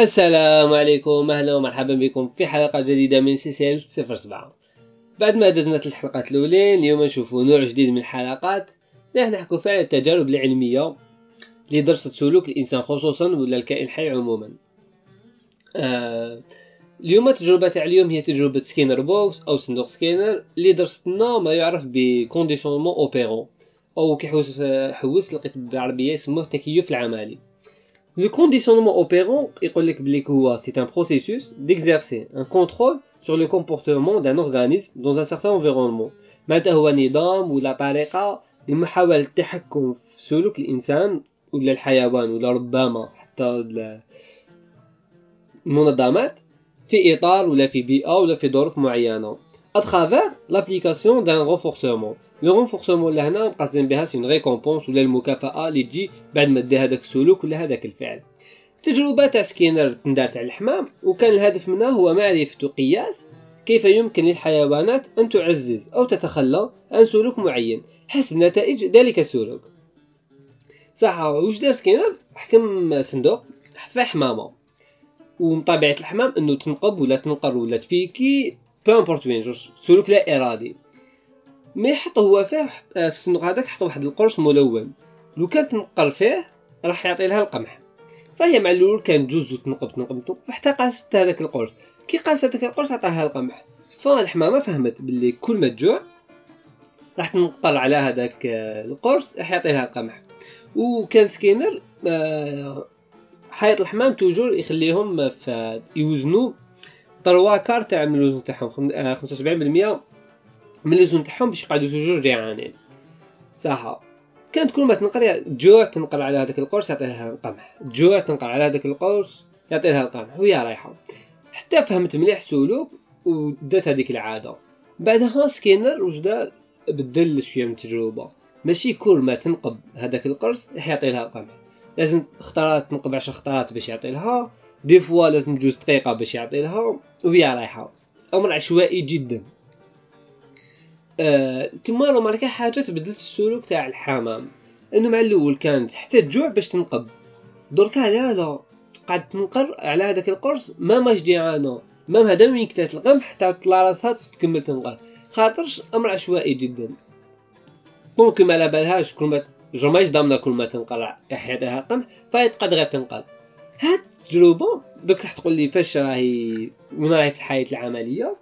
السلام عليكم أهلا ومرحبا بكم في حلقة جديدة من سلسلة صفر سبعة. بعد ما دزنا ثلاث حلقات الاولين اليوم نشوفوا نوع جديد من الحلقات. راح نحكوا فيها على التجارب العلمية لدراسة سلوك الإنسان خصوصا ولا الكائن الحي عموما. آه اليوم التجربة تاع اليوم هي تجربة Skinner box أو صندوق سكينر اللي درست لنا ما يعرف ب conditionnement opérant أو كي حوست حوست لقيت بالعربية يسموه تكيف العملي Le conditionnement opérant يقول لك بلي هو c'est un processus d'exercer un contrôle sur le comportement d'un organisme dans un certain environnement معناتها هو نظام ولا طريقة لمحاولة التحكم في سلوك الإنسان ولا الحيوان ولا ربما حتى المنظمات في إطار ولا في بيئة ولا في ظروف معينة اترافير لابليكاسيون دان رونفورسمون لو رونفورسمون لهنا مقصدين بها c'est récompense ولا المكافأة اللي تجي بعد ما دير هذاك السلوك ولا هذاك الفعل. تجربة تاع سكينر تندارت على الحمام وكان الهدف منها هو معرفة وقياس كيف يمكن للحيوانات أن تعزز أو تتخلى عن سلوك معين. حسب نتائج ذلك السلوك. صح واش دار سكينر حكم صندوق حط فيه حمامة. ومن طبيعة الحمام أنه تنقب ولا تنقر ولا ت piquer peu importe وين juste سلوك لا إرادي. mais حط هو فيه في الصندوق هذاك حط واحد القرص ملون. لو كان تنقر فيه راح يعطي لها القمح. فهي مع الأول كانت juste تنقب تنقب تنقب حتى قاست هذاك القرص. كي قاست هذاك القرص عطاها القمح. فالحمامه فهمت باللي كل ما تجوع راح تنقر على هذاك القرص راح يعطي لها القمح. وكان سكينر آه، حيط الحمام toujours يخليهم يوزنوا trois quarts تاع من الوزن تاعهم 75% آه، من الوزن تاعهم باش يقعدوا toujours جيعانين صح كانت كل ما تنقر تجوع تنقر على هذاك القرص يعطي لها القمح. تجوع تنقر على هذاك القرص يعطي لها القمح وهي رايحة. حتى فهمت مليح السلوك ودات هذيك العادة. بعدها سكينر دار بدل شوية من التجربة. ماشي كل ما تنقب هذاك القرص راح يعطي لها القمح. لازم خطرات تنقب عشر خطرات باش يعطي لها. des fois لازم جوج دقيقة باش يعطي لها وهي رايحة. أمر عشوائي جدا. أه تما لو كاين حاجة تبدلت السلوك تاع الحمام. إنه مع الأول كانت حتى تجوع باش تنقب. دركا لا لا قعدت تنقر على هذاك القرص ما ماش جيعانة مام هذا من كتات القمح حتى تطلع راسها تكمل تنقر. خاطرش أمر عشوائي جدا. ممكن ما على بالهاش كل ما جمايش ضامنه كل ما تنقر يعطيها قمح فهي تقعد غير تنقر هاد التجربه دوك راح تقول لي فاش راهي من راهي في الحياة العملية.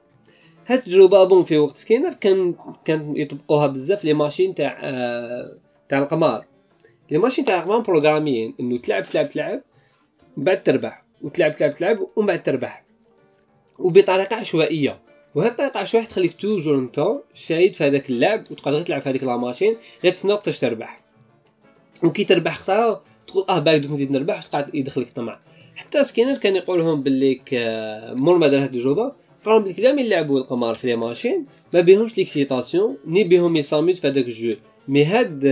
هاد التجربه bon في وقت سكينر كان كان يطبقوها بزاف les machines تاع آه تاع القمار. les machines تاع القمار programmées إنه تلعب تلعب تلعب بعد تربح وتلعب تلعب تلعب ومن بعد تربح. وبطريقة عشوائية. وهاد الطريقة العشوائيه تخليك toujours أنت شايد في هذاك اللعب وتقدر تلعب في هذيك la machine غير تسنى وقتاش تربح. وكي تربح خطره تقول آه باغي دوك نزيد نربح وتقعد يدخلك الطمع. حتى سكينر كان يقول لهم باللي مور ما دار هاد التجربه قالهم بلي كدا من يلعبوا القمار في les machines ما بيهمش l'excitation ني بيهم يصامد في هذاك الجو. mais هاد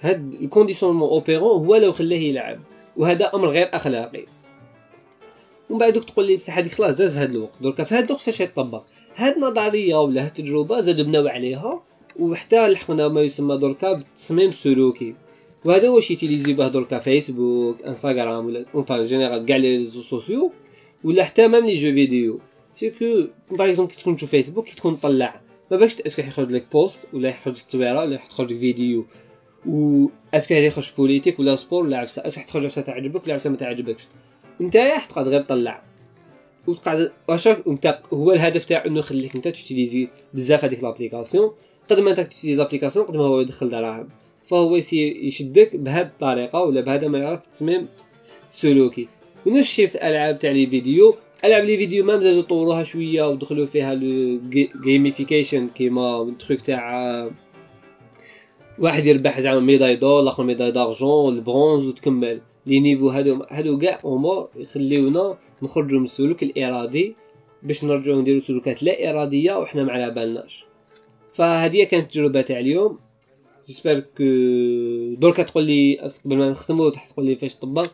هاد ال conditionnement opérant هو اللي خلاه يلعب وهذا أمر غير أخلاقي. ومن بعد تقول لي بصح هذيك خلاص داز هاد الوقت. دركا في هاد الوقت فاش يطبق هاد النظرية ولا هاد التجربة زادوا بناو عليها. وحتى لحقنا ما يسمى دركا بالتصميم السلوكي وهذا واش ي utiliser به دركا فيسبوك انستغرام ولا enfin général كاع les réseaux sociaux ولا حتى même les jeux vidéo. c'est que par exemple كي تكون تشوف فيسبوك كي تكون طلع. ما باش est-ce que يخرج لك post ولا يخرج تصويره ولا يخرج فيديو. و est-ce que يخرج politique ولا sport ولا عفسة. est-ce que تخرج عفسة تعجبك ولا عفسة ما تعجبكش. نتايا تقعد غير تطلع. وتقعد واش هو الهدف تاعو إنه يخليك أنت ت utiliser بزاف هذيك l'application قد ما انت ت utiliser l'application قد ما هو يدخل دراهم فهو يسير يشدك بهذه الطريقة ولا بهذا ما يعرف التصميم السلوكي ونفس الشيء في الالعاب تاع les vidéos. ألعاب les vidéos ما مزادو طوروها شوية ودخلوا فيها gamification كيما ال trucs تاع واحد يربح زعما médaille d'or الآخر médaille d'argent البرونز وتكمل. les niveaux هادو هادو كاع أمور يخليونا نخرجوا من السلوك الإرادي باش نرجعوا نديرو سلوكات لا إرادية وحنا ما على بالناش. فهذه كانت التجربه تاع اليوم. j'espère que دركا تقول لي قبل ما نختمو تحت تقول لي فاش طبق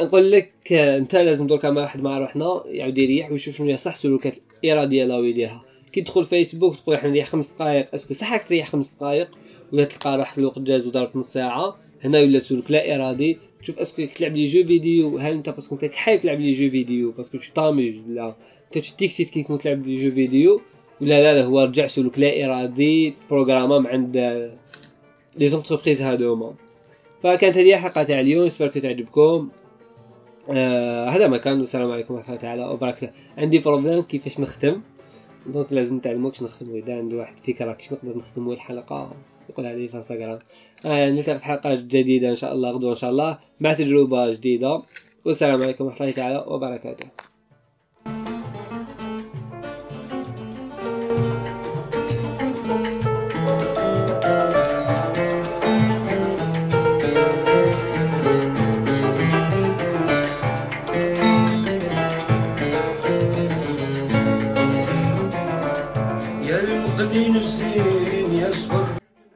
نقول لك أنت لازم دركا مع واحد مع روحنا يعاود يريح ويشوف شنو هي صح السلوكات الاراديه لا يديرها كي تدخل فيسبوك تقول إحنا نريح خمس دقائق est-ce que صح تريح خمس دقائق؟ ولا تلقى روحك الوقت جاز وضربت نص ساعة؟ هنا ولا سلوك لا إرادي. تشوف est-ce que تلعب les jeux vidéo هل أنت parce que انت تحب تلعب les jeux vidéo؟ parce que طامج لا. أنت t'excite كي تكون تلعب les jeux vidéo؟ ولا لا لا هو رجع سلوك لا إرادي programmé عند les entreprises هادوما فكانت هذه الحلقة تاع اليوم j'espère تعجبكم آه هذا ما كان والسلام عليكم ورحمة الله تعالى وبركاته. عندي problème كيفاش نختم. دونك لازم نتعلمو كيفاش نختمو اذا عندي واحد فكره كيفاش نقدر نختمو الحلقة يقولها لي في انستغرام آه نلتقي في حلقة جديدة إن شاء الله غدوة إن شاء الله مع تجربة جديدة. والسلام عليكم ورحمة الله تعالى وبركاته.